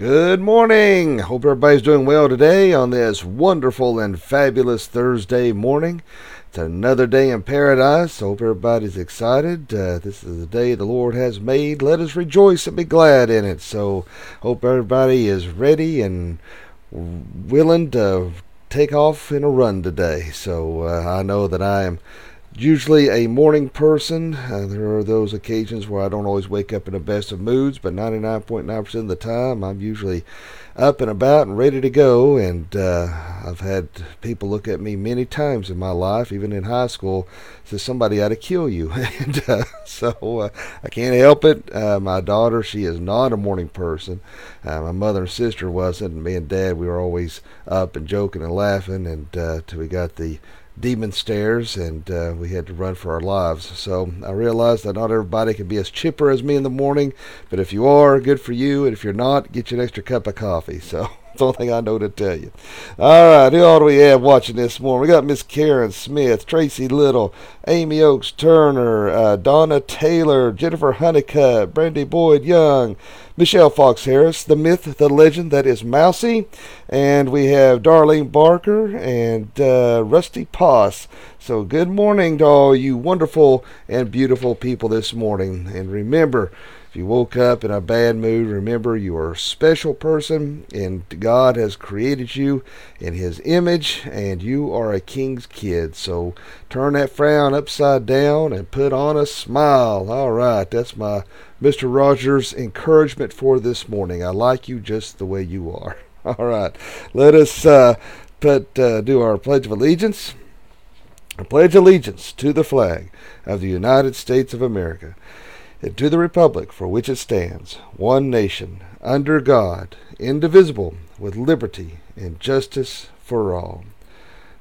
Good morning. Hope everybody's doing well today on this wonderful and fabulous Thursday morning. It's another day in paradise. Hope everybody's excited. Uh, this is the day the Lord has made. Let us rejoice and be glad in it. So, hope everybody is ready and willing to take off in a run today. So, uh, I know that I am usually a morning person. Uh, there are those occasions where I don't always wake up in the best of moods, but 99.9% of the time I'm usually up and about and ready to go. And uh, I've had people look at me many times in my life, even in high school, say somebody ought to kill you. and uh, so uh, I can't help it. Uh, my daughter, she is not a morning person. Uh, my mother and sister wasn't, and me and dad, we were always up and joking and laughing, and till we got the demon stares and uh, we had to run for our lives. So I realized that not everybody can be as chipper as me in the morning, but if you are, good for you. And if you're not, get you an extra cup of coffee. So the only thing I know to tell you. All right, who all do we have watching this morning? We got Miss Karen Smith, Tracy Little, Amy Oaks Turner, uh, Donna Taylor, Jennifer Honeycutt, Brandy Boyd Young, Michelle Fox Harris, the myth, the legend that is Mousy, and we have Darlene Barker and uh, Rusty Poss. So good morning to all you wonderful and beautiful people this morning. And remember, if you woke up in a bad mood, remember you are a special person and God has created you in His image and you are a king's kid. So turn that frown upside down and put on a smile. All right, that's my Mr. Rogers encouragement for this morning. I like you just the way you are. All right, let us uh, put uh, do our Pledge of Allegiance. I pledge allegiance to the flag of the United States of America and to the republic for which it stands, one nation, under God, indivisible, with liberty and justice for all.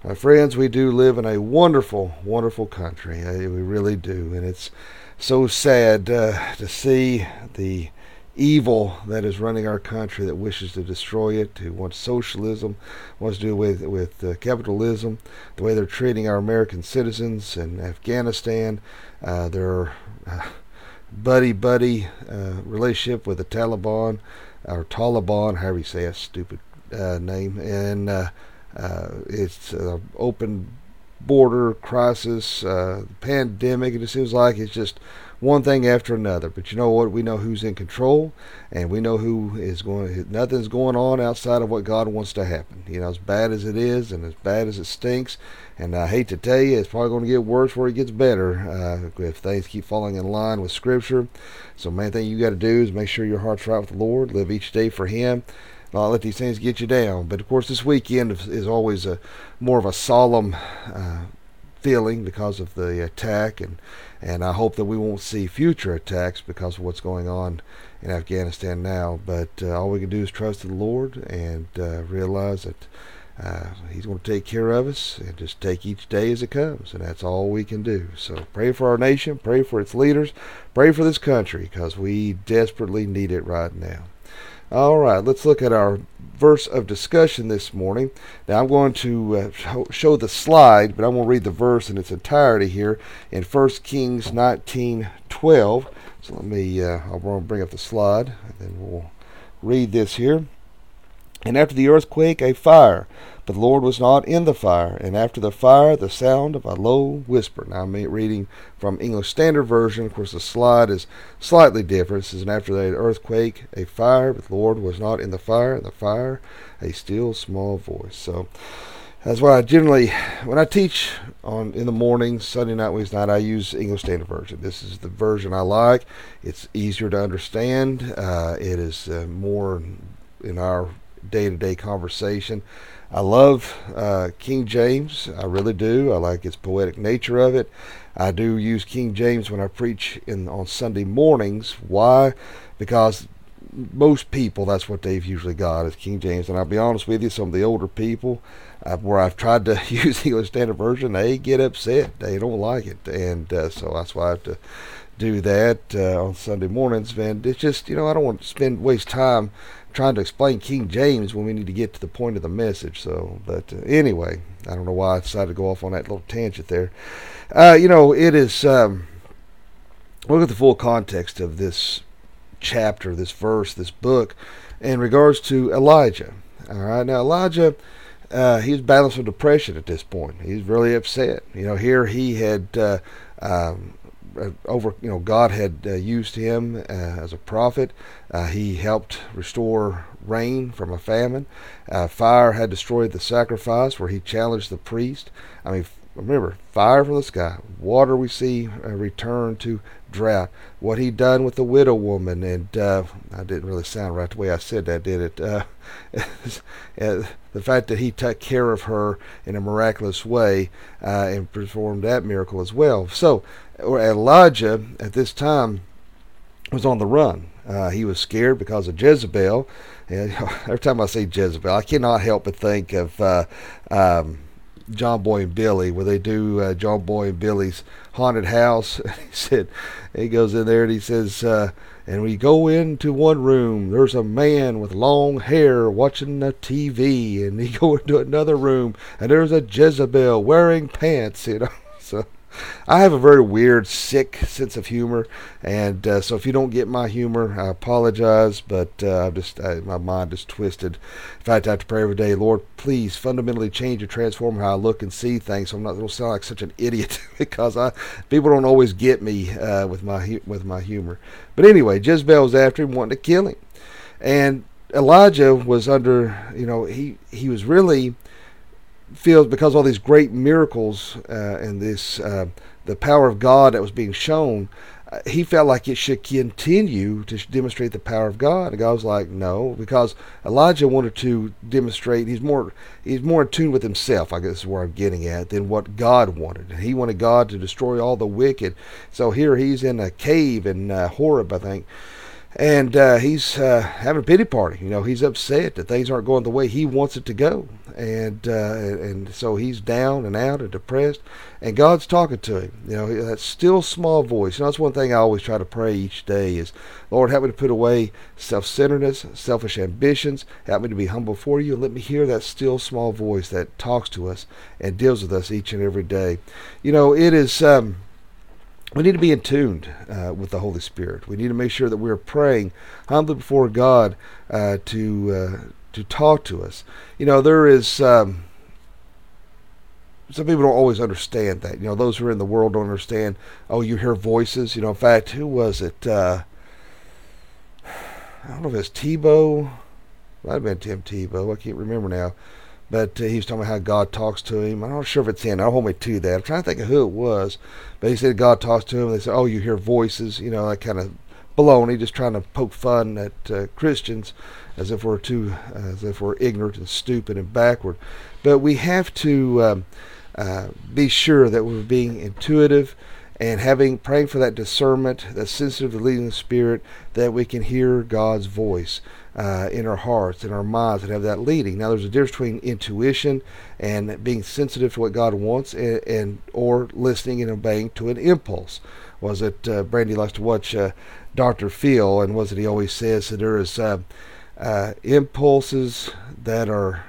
My friends, we do live in a wonderful, wonderful country. We really do. And it's so sad uh, to see the evil that is running our country that wishes to destroy it, who wants socialism, wants to do with with uh, capitalism, the way they're treating our American citizens in Afghanistan, uh, their uh, buddy buddy uh, relationship with the Taliban, or Taliban, however you say a stupid uh, name, and uh, it's an open border crisis, pandemic. It just seems like it's just one thing after another. But you know what? We know who's in control, and we know who is going. Nothing's going on outside of what God wants to happen. You know, as bad as it is, and as bad as it stinks, and I hate to tell you, it's probably going to get worse before it gets better uh, if things keep falling in line with Scripture. So, main thing you got to do is make sure your heart's right with the Lord. Live each day for Him. Not let these things get you down. But of course, this weekend is always a more of a solemn uh, feeling because of the attack and and I hope that we won't see future attacks because of what's going on in Afghanistan now. But uh, all we can do is trust in the Lord and uh, realize that uh, He's going to take care of us and just take each day as it comes. And that's all we can do. So pray for our nation, pray for its leaders, pray for this country because we desperately need it right now. All right, let's look at our verse of discussion this morning. Now I'm going to uh, show the slide, but I'm going to read the verse in its entirety here in 1 Kings 19:12. So let me uh, I'll bring up the slide and then we'll read this here. And after the earthquake, a fire. But the Lord was not in the fire. And after the fire, the sound of a low whisper. Now I'm reading from English Standard Version. Of course, the slide is slightly different. It says, And after the earthquake, a fire. But the Lord was not in the fire. And the fire, a still small voice. So that's why I generally, when I teach on in the morning, Sunday night, Wednesday night, I use English Standard Version. This is the version I like. It's easier to understand. Uh, it is uh, more in our day to day conversation. I love uh, King James. I really do. I like its poetic nature of it. I do use King James when I preach in on Sunday mornings. Why? Because most people, that's what they've usually got is King James. And I'll be honest with you, some of the older people, uh, where I've tried to use the English Standard Version, they get upset. They don't like it, and uh, so that's why I have to do that uh, on Sunday mornings. And it's just, you know, I don't want to spend waste time trying to explain King James when we need to get to the point of the message. So, but uh, anyway, I don't know why I decided to go off on that little tangent there. Uh, you know, it is. Um, look at the full context of this chapter, this verse, this book. in regards to Elijah. All right, now Elijah, uh, he's battling some depression at this point. He's really upset. You know, here he had uh, um, over. You know, God had uh, used him uh, as a prophet. Uh, he helped restore rain from a famine. fire had destroyed the sacrifice where he challenged the priest. I mean, remember, fire from the sky, water we see return to drought. What he done with the widow woman, and uh, I didn't really sound right the way I said that, did it? Uh, the fact that he took care of her in a miraculous way uh, and performed that miracle as well. So Elijah at this time was on the run. Uh, he was scared because of Jezebel. And every time I say Jezebel, I cannot help but think of. Uh, um, John Boy and Billy, where they do uh, John Boy and Billy's haunted house. he said, he goes in there and he says, uh, and we go into one room. There's a man with long hair watching the TV, and he go into another room, and there's a Jezebel wearing pants. You know, so I have a very weird, sick sense of humor, and uh, so if you don't get my humor, I apologize. But uh, I'm just I, my mind is twisted. In fact, I have to pray every day, Lord, please fundamentally change and transform how I look and see things. So I'm not going to sound like such an idiot because I people don't always get me uh, with my with my humor. But anyway, Jezebel was after him, wanting to kill him, and Elijah was under. You know, he he was really feels because all these great miracles uh, and this uh, the power of God that was being shown, uh, he felt like it should continue to demonstrate the power of God. And God was like, no, because Elijah wanted to demonstrate. He's more he's more in tune with himself. I guess is where I'm getting at than what God wanted. He wanted God to destroy all the wicked. So here he's in a cave in uh, Horeb, I think and uh, he's uh, having a pity party. You know, he's upset that things aren't going the way he wants it to go, and uh, and so he's down and out and depressed. And God's talking to him. You know, that still small voice. You know, that's one thing I always try to pray each day is, Lord, help me to put away self-centeredness, selfish ambitions. Help me to be humble for you, let me hear that still small voice that talks to us and deals with us each and every day. You know, it is. Um, we need to be in tuned uh, with the Holy Spirit. We need to make sure that we're praying humbly before God uh, to uh, to talk to us. You know, there is um, some people don't always understand that. You know, those who are in the world don't understand. Oh, you hear voices. You know, in fact, who was it? Uh, I don't know if it's Tebow. Might have been Tim Tebow. I can't remember now. But uh, he was talking about how God talks to him. I'm not sure if it's in. I'll hold me to that. I'm trying to think of who it was. But he said God talks to him. They said, oh, you hear voices. You know, that kind of baloney, just trying to poke fun at uh, Christians as if we're too, uh, as if we're ignorant and stupid and backward. But we have to um, uh, be sure that we're being intuitive and having praying for that discernment, that sensitive to leading Spirit, that we can hear God's voice uh, in our hearts, in our minds, and have that leading. Now, there's a difference between intuition and being sensitive to what God wants, and, and or listening and obeying to an impulse. Was it uh, Brandy likes to watch uh, Dr. Phil, and was it he always says that there is uh, uh, impulses that are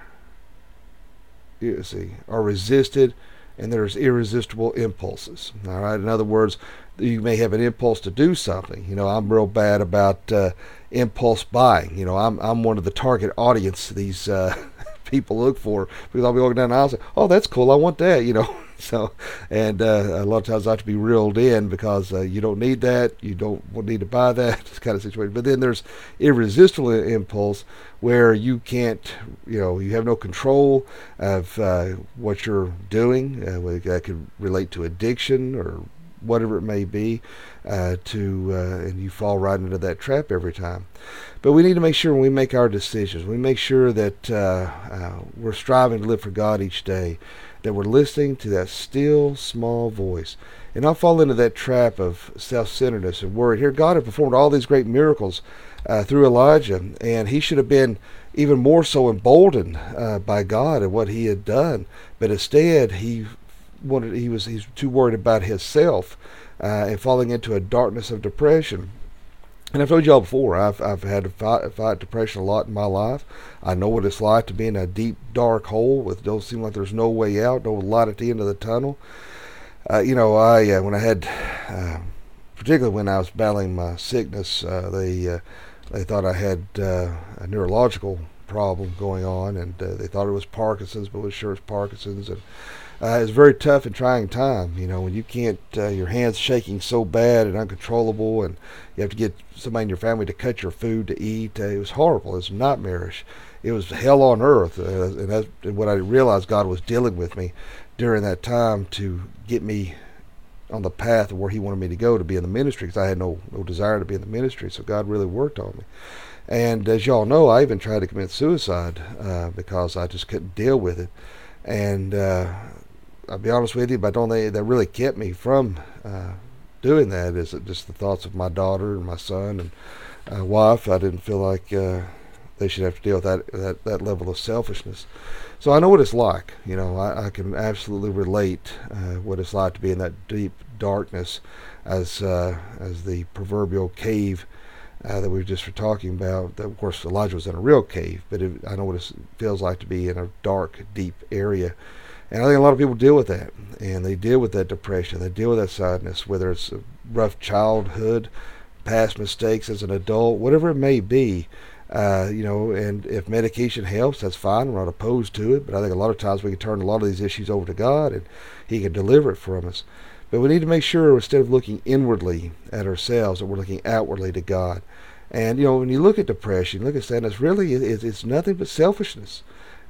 you see are resisted and there's irresistible impulses. All right. In other words, you may have an impulse to do something. You know, I'm real bad about uh, impulse buying. You know, I'm I'm one of the target audience these uh, people look for because I'll be walking down the aisle and say, "Oh, that's cool. I want that." You know. so, and uh, a lot of times I have to be reeled in because uh, you don't need that. You don't need to buy that. Kind of situation. But then there's irresistible impulse where you can't, you know, you have no control of uh, what you're doing. Uh, that could relate to addiction or whatever it may be, uh, to uh, and you fall right into that trap every time. But we need to make sure when we make our decisions, we make sure that uh, uh, we're striving to live for God each day, that we're listening to that still small voice, and I fall into that trap of self-centeredness and worry. Here, God had performed all these great miracles uh, through Elijah, and he should have been even more so emboldened uh, by God and what he had done. But instead, he wanted he was he's too worried about himself uh, and falling into a darkness of depression. And I've told you all before, I've I've had to fight, fight depression a lot in my life. I know what it's like to be in a deep, dark hole with don't seem like there's no way out, no light at the end of the tunnel. Uh, you know, I uh, when I had, uh, particularly when I was battling my sickness, uh, they uh, they thought I had uh, a neurological problem going on, and uh, they thought it was Parkinson's, but it was sure it's Parkinson's. And uh, it's very tough and trying time. You know, when you can't, uh, your hands shaking so bad and uncontrollable, and you have to get somebody in your family to cut your food to eat. Uh, it was horrible. It was nightmarish. It was hell on earth. Uh, and that's what I realized God was dealing with me during that time to get me on the path of where He wanted me to go to be in the ministry because I had no no desire to be in the ministry. So God really worked on me. And as y'all know, I even tried to commit suicide uh, because I just couldn't deal with it. And uh, I'll be honest with you, but don't they that really kept me from uh, doing that is just the thoughts of my daughter and my son and uh, wife. I didn't feel like uh, they should have to deal with that, that that level of selfishness. So I know what it's like. You know, I, I can absolutely relate uh, what it's like to be in that deep darkness, as as the proverbial cave. Uh, that we were just were talking about. Of course, Elijah was in a real cave, but it, I know what it feels like to be in a dark, deep area and I think a lot of people deal with that, and they deal with that depression, they deal with that sadness, whether it's a rough childhood, past mistakes as an adult, whatever it may be. Uh, you know, and if medication helps, that's fine. We're not opposed to it, but I think a lot of times we can turn a lot of these issues over to God, and He can deliver it from us. But we need to make sure instead of looking inwardly at ourselves, that we're looking outwardly to God. And you know, when you look at depression, look at sadness, really, it's, it's nothing but selfishness.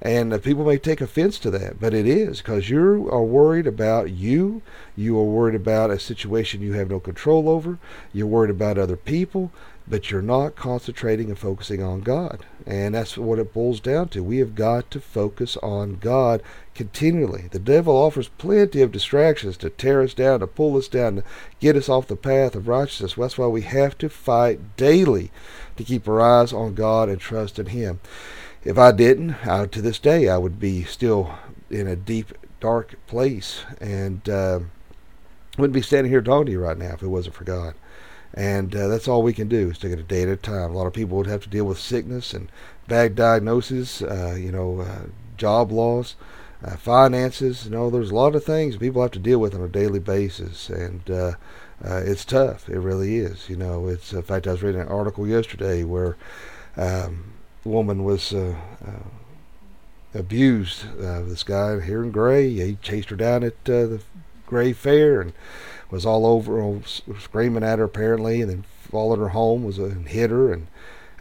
And uh, people may take offense to that, but it is because you are worried about you. You are worried about a situation you have no control over. You're worried about other people, but you're not concentrating and focusing on God. And that's what it boils down to. We have got to focus on God continually. The devil offers plenty of distractions to tear us down, to pull us down, to get us off the path of righteousness. That's why we have to fight daily to keep our eyes on God and trust in Him if I didn't, I, to this day, I would be still in a deep, dark place, and uh, wouldn't be standing here talking to you right now if it wasn't for God. And uh, that's all we can do is take it a day at a time. A lot of people would have to deal with sickness and bad diagnosis, uh, you know, uh, job loss, uh, finances. You know, there's a lot of things people have to deal with on a daily basis, and uh, it's tough. It really is. You know, it's in fact I was reading an article yesterday where. Um, woman was uh, uh, abused. Uh, this guy here in Gray, he chased her down at uh, the Gray Fair and was all over, screaming at her apparently, and then followed her home, was and hit her, and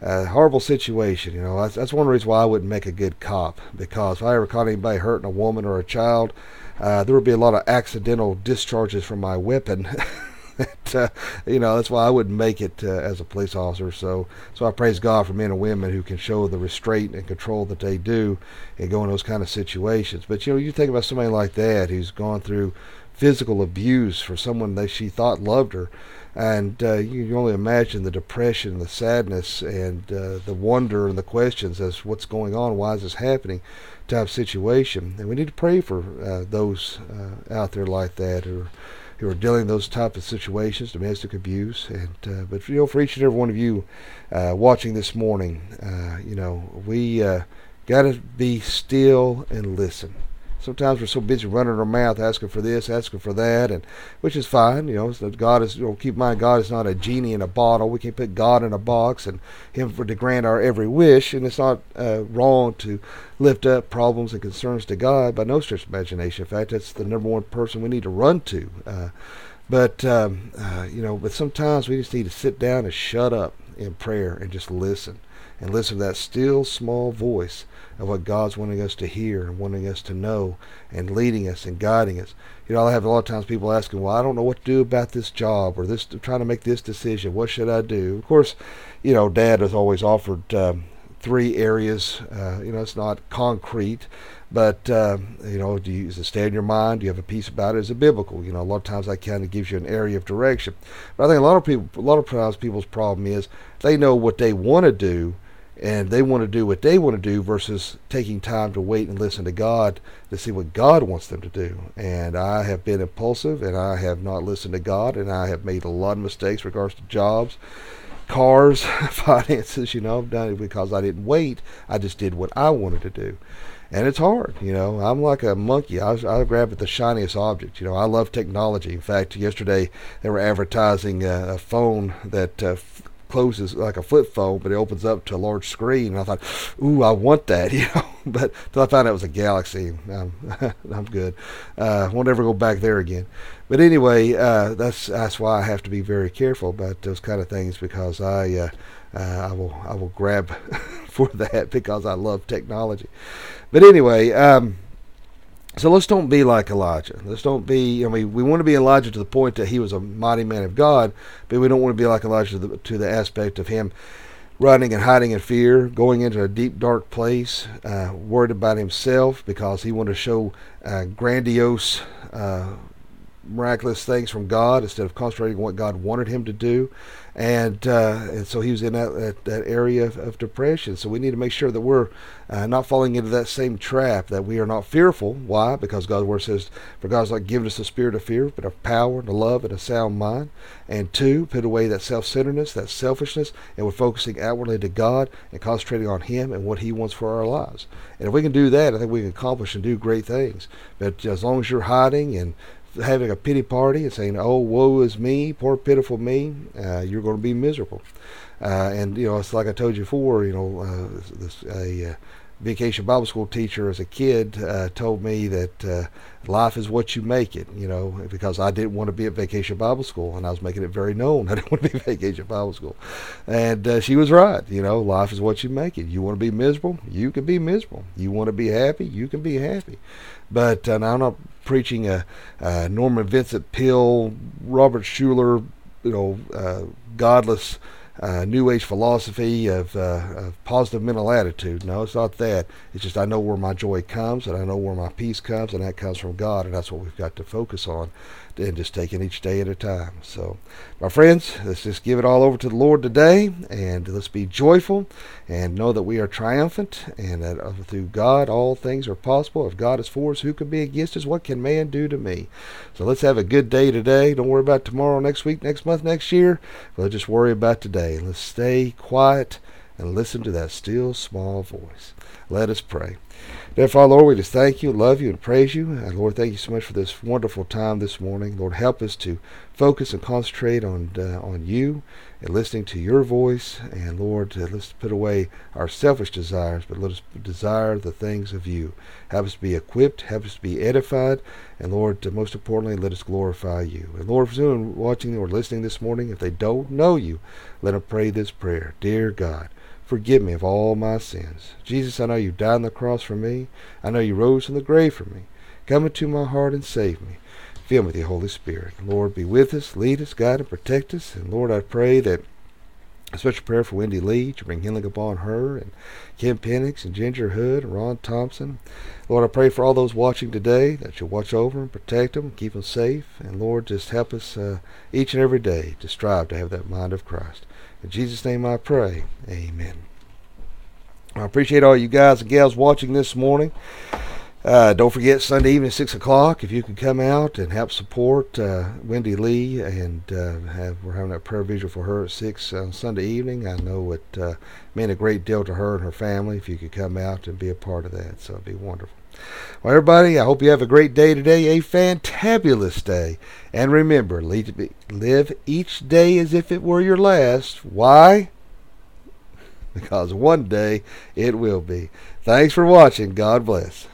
uh, horrible situation. You know, that's, that's one reason why I wouldn't make a good cop because if I ever caught anybody hurting a woman or a child, uh, there would be a lot of accidental discharges from my weapon. that, uh, you know, that's why I wouldn't make it uh, as a police officer. So, so I praise God for men and women who can show the restraint and control that they do and go in those kind of situations. But you know, you think about somebody like that who's gone through physical abuse for someone that she thought loved her. And uh, you can only imagine the depression, the sadness, and uh, the wonder and the questions as what's going on, why is this happening, type situation. And we need to pray for uh, those uh, out there like that, or who are dealing those type of situations, domestic abuse. And uh, but you know, for each and every one of you uh, watching this morning, uh, you know, we uh, got to be still and listen. Sometimes we're so busy running our mouth, asking for this, asking for that, and which is fine. You know, so God is. You know, keep in mind, God is not a genie in a bottle. We can't put God in a box and Him for to grant our every wish. And it's not uh, wrong to lift up problems and concerns to God by no stretch of imagination. In fact, that's the number one person we need to run to. Uh, but um, uh, you know, but sometimes we just need to sit down and shut up in prayer and just listen and listen to that still small voice of what God's wanting us to hear and wanting us to know and leading us and guiding us. You know, I have a lot of times people asking, well, I don't know what to do about this job or this, trying to make this decision. What should I do? Of course, you know, Dad has always offered um, three areas. Uh, you know, it's not concrete, but uh, you know, do you, does it stay in your mind? Do you have a peace about it? Is it biblical? You know, a lot of times that kind of gives you an area of direction. But I think a lot of people, a lot of times, people's problem is they know what they want to do, and they want to do what they want to do versus taking time to wait and listen to God to see what God wants them to do. And I have been impulsive and I have not listened to God and I have made a lot of mistakes regards to jobs, cars, finances, you know, I've done it because I didn't wait. I just did what I wanted to do. And it's hard, you know. I'm like a monkey. I, I grab at the shiniest object. You know, I love technology. In fact, yesterday they were advertising a, a phone that uh, closes like a flip phone, but it opens up to a large screen. And I thought, ooh, I want that, you know. but until I found out it was a Galaxy, um, I'm good. Uh, won't ever go back there again. But anyway, uh, that's that's why I have to be very careful about those kind of things because I uh, uh, I will I will grab for that because I love technology. But anyway. Um, so let's don't be like Elijah. Let's don't be. I mean, we want to be Elijah to the point that he was a mighty man of God, but we don't want to be like Elijah to the, to the aspect of him running and hiding in fear, going into a deep, dark place, uh, worried about himself because he wanted to show uh, grandiose, uh, miraculous things from God instead of concentrating on what God wanted him to do and uh, and so he was in that that, that area of, of, depression. So we need to make sure that we're uh, not falling into that same trap. That we are not fearful. Why? Because God's word says, "For God's not given us a spirit of fear, but of power, and of love, and a sound mind." And two, put away that self-centeredness, that selfishness, and we're focusing outwardly to God and concentrating on Him and what He wants for our lives. And if we can do that, I think we can accomplish and do great things. But as long as you're hiding and having a pity party and saying, "Oh, woe is me, poor pitiful me," uh, you're going to be miserable. Uh, and you know, it's like I told you before. You know, uh, this, a uh, vacation Bible school teacher as a kid uh, told me that uh, life is what you make it. You know, because I didn't want to be at vacation Bible school, and I was making it very known I didn't want to be at vacation Bible school. And uh, she was right. You know, life is what you make it. You want to be miserable, you can be miserable. You want to be happy, you can be happy. But uh, I'm not preaching a, a, Norman Vincent Peale, Robert Schuller, you know, uh, godless uh, New Age philosophy of, uh, of, positive mental attitude. No, it's not that. It's just I know where my joy comes, and I know where my peace comes, and that comes from God, and that's what we've got to focus on, and just taking each day at a time. So, my friends, let's just give it all over to the Lord today, and let's be joyful, and know that we are triumphant, and that uh, through God all things are possible. If God is for us, who can be against us? What can man do to me? So let's have a good day today. Don't worry about tomorrow, next week, next month, next year. Let's just worry about today. Let's stay quiet and listen to that still small voice. Let us pray. Dear Father, Lord, we just thank you, love you, and praise you. And Lord, thank you so much for this wonderful time this morning. Lord, help us to focus and concentrate on uh, on you and listening to your voice. And Lord, uh, let's put away our selfish desires, but let us desire the things of you. Help us be equipped, help us be edified, and Lord, uh, most importantly, let us glorify you. And Lord, for anyone watching or listening this morning, if they don't know you, let them pray this prayer. Dear God, Forgive me of all my sins. Jesus, I know you died on the cross for me. I know you rose from the grave for me. Come into my heart and save me. Fill me with the Holy Spirit. Lord, be with us, lead us, guide, and protect us. And Lord, I pray that a special prayer for Wendy Lee to bring healing upon her and Kim Penix and Ginger Hood and Ron Thompson. Lord, I pray for all those watching today that you'll watch over them, protect them, keep them safe. And Lord, just help us uh, each and every day to strive to have that mind of Christ. In Jesus' name I pray. Amen. I appreciate all you guys and gals watching this morning. Uh, don't forget Sunday evening, six o'clock. If you could come out and help support uh, Wendy Lee, and uh, have we're having a prayer vigil for her at six on Sunday evening. I know it uh, meant a great deal to her and her family. If you could come out and be a part of that, so it'd be wonderful. Well, everybody, I hope you have a great day today, a fantabulous day. And remember, live each day as if it were your last. Why? Because one day it will be. Thanks for watching. God bless.